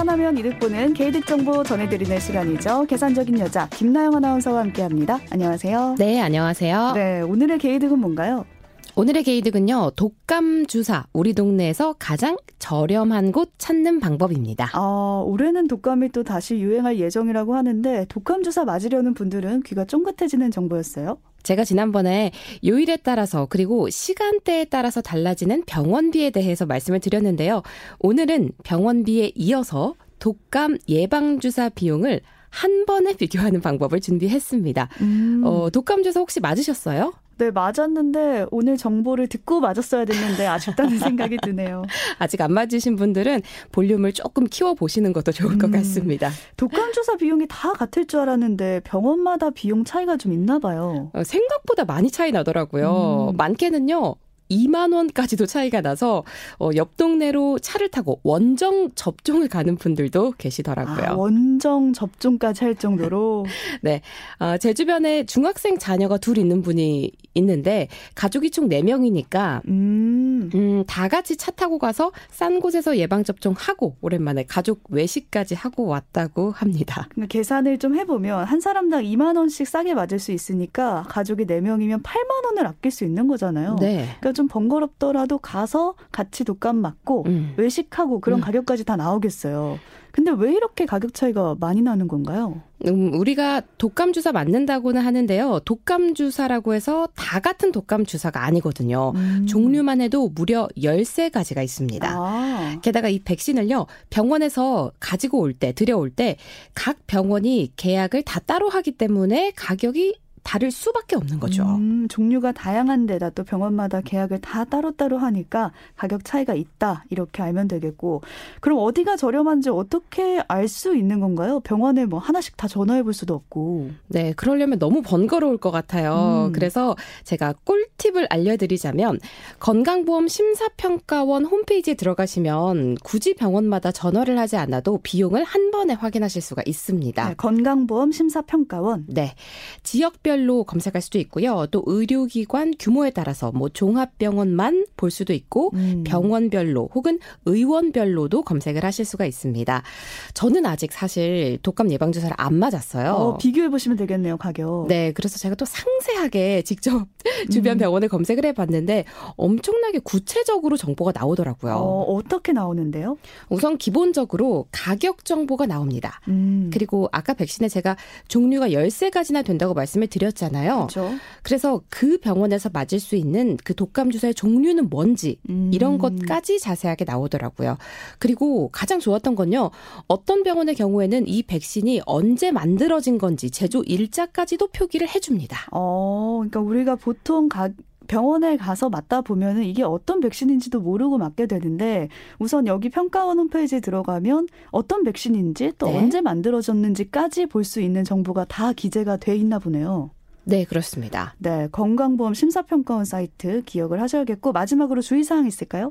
계산하면 이득 보는 개이득 정보 전해드리는 시간이죠. 계산적인 여자 김나영 아나운서와 함께합니다. 안녕하세요. 네, 안녕하세요. 네, 오늘의 개이득은 뭔가요? 오늘의 게이득은요, 독감 주사. 우리 동네에서 가장 저렴한 곳 찾는 방법입니다. 아, 올해는 독감이 또 다시 유행할 예정이라고 하는데 독감 주사 맞으려는 분들은 귀가 쫑긋해지는 정보였어요. 제가 지난번에 요일에 따라서 그리고 시간대에 따라서 달라지는 병원비에 대해서 말씀을 드렸는데요. 오늘은 병원비에 이어서 독감 예방주사 비용을 한 번에 비교하는 방법을 준비했습니다. 음. 어, 독감 주사 혹시 맞으셨어요? 네, 맞았는데 오늘 정보를 듣고 맞았어야 됐는데 아쉽다는 생각이 드네요. 아직 안 맞으신 분들은 볼륨을 조금 키워 보시는 것도 좋을 것 음, 같습니다. 독감 주사 비용이 다 같을 줄 알았는데 병원마다 비용 차이가 좀 있나 봐요. 어, 생각보다 많이 차이 나더라고요. 음. 많게는요. 2만 원까지도 차이가 나서 어, 옆 동네로 차를 타고 원정 접종을 가는 분들도 계시더라고요. 아, 원정 접종까지 할 정도로. 네, 어, 제 주변에 중학생 자녀가 둘 있는 분이 있는데 가족이 총 4명이니까 음. 음, 다 같이 차 타고 가서 싼 곳에서 예방 접종하고 오랜만에 가족 외식까지 하고 왔다고 합니다. 그러니까 계산을 좀 해보면 한 사람당 2만 원씩 싸게 맞을 수 있으니까 가족이 4명이면 8만 원을 아낄 수 있는 거잖아요. 네. 그러니까 좀 번거롭더라도 가서 같이 독감 맞고 음. 외식하고 그런 음. 가격까지 다 나오겠어요. 근데 왜 이렇게 가격 차이가 많이 나는 건가요? 음, 우리가 독감 주사 맞는다고는 하는데요. 독감 주사라고 해서 다 같은 독감 주사가 아니거든요. 음. 종류만 해도 무려 13가지가 있습니다. 아. 게다가 이 백신을요. 병원에서 가지고 올 때, 들여올 때 각 병원이 계약을 다 따로 하기 때문에 가격이 다를 수밖에 없는 거죠. 음, 종류가 다양한 데다 또 병원마다 계약을 다 따로따로 하니까 가격 차이가 있다 이렇게 알면 되겠고 그럼 어디가 저렴한지 어떻게 알 수 있는 건가요? 병원에 뭐 하나씩 다 전화해 볼 수도 없고. 네, 그러려면 너무 번거로울 것 같아요. 음. 그래서 제가 꿀팁을 알려드리자면 건강보험 심사평가원 홈페이지에 들어가시면 굳이 병원마다 전화를 하지 않아도 비용을 한 번에 확인하실 수가 있습니다. 네, 건강보험 심사평가원. 네, 지역별 지역별로 검색할 수도 있고요. 또 의료기관 규모에 따라서 뭐 종합병원만 볼 수도 있고 음. 병원별로 혹은 의원별로도 검색을 하실 수가 있습니다. 저는 아직 사실 독감 예방 주사를 안 맞았어요. 어, 비교해 보시면 되겠네요, 가격. 네, 그래서 제가 또 상세하게 직접 주변 음. 병원을 검색을 해 봤는데 엄청나게 구체적으로 정보가 나오더라고요. 어, 어떻게 나오는데요? 우선 기본적으로 가격 정보가 나옵니다. 음. 그리고 아까 백신에 제가 종류가 13가지나 된다고 말씀을 드렸 드렸잖아요. 그렇죠. 그래서 그 병원에서 맞을 수 있는 그 독감 주사의 종류는 뭔지 음. 이런 것까지 자세하게 나오더라고요. 그리고 가장 좋았던 건요. 어떤 병원의 경우에는 이 백신이 언제 만들어진 건지 제조 일자까지도 표기를 해줍니다. 어, 그러니까 우리가 보통 가, 병원에 가서 맞다 보면은 이게 어떤 백신인지도 모르고 맞게 되는데 우선 여기 평가원 홈페이지에 들어가면 어떤 백신인지 또 네. 언제 만들어졌는지까지 볼 수 있는 정보가 다 기재가 돼 있나 보네요. 네, 그렇습니다. 네, 건강보험 심사평가원 사이트 기억을 하셔야겠고 마지막으로 주의사항 있을까요?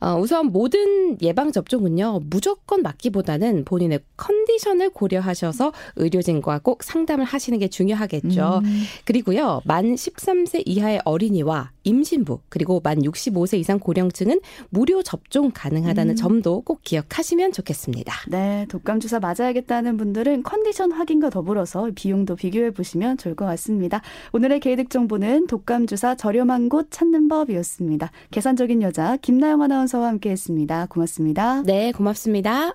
어, 우선 모든 예방 접종은요 무조건 맞기보다는 본인의 컨디션을 고려하셔서 의료진과 꼭 상담을 하시는 게 중요하겠죠. 음. 그리고요 만 13세 이하의 어린이와 임신부 그리고 만 65세 이상 고령층은 무료 접종 가능하다는 음. 점도 꼭 기억하시면 좋겠습니다. 네, 독감 주사 맞아야겠다는 분들은 컨디션 확인과 더불어서 비용도 비교해 보시면 좋을 것 같습니다. 오늘의 개이득 정보는 독감 주사 저렴한 곳 찾는 법이었습니다. 계산적인 여자 김나영 아나운서 아나운서와 함께했습니다. 고맙습니다. 네, 고맙습니다.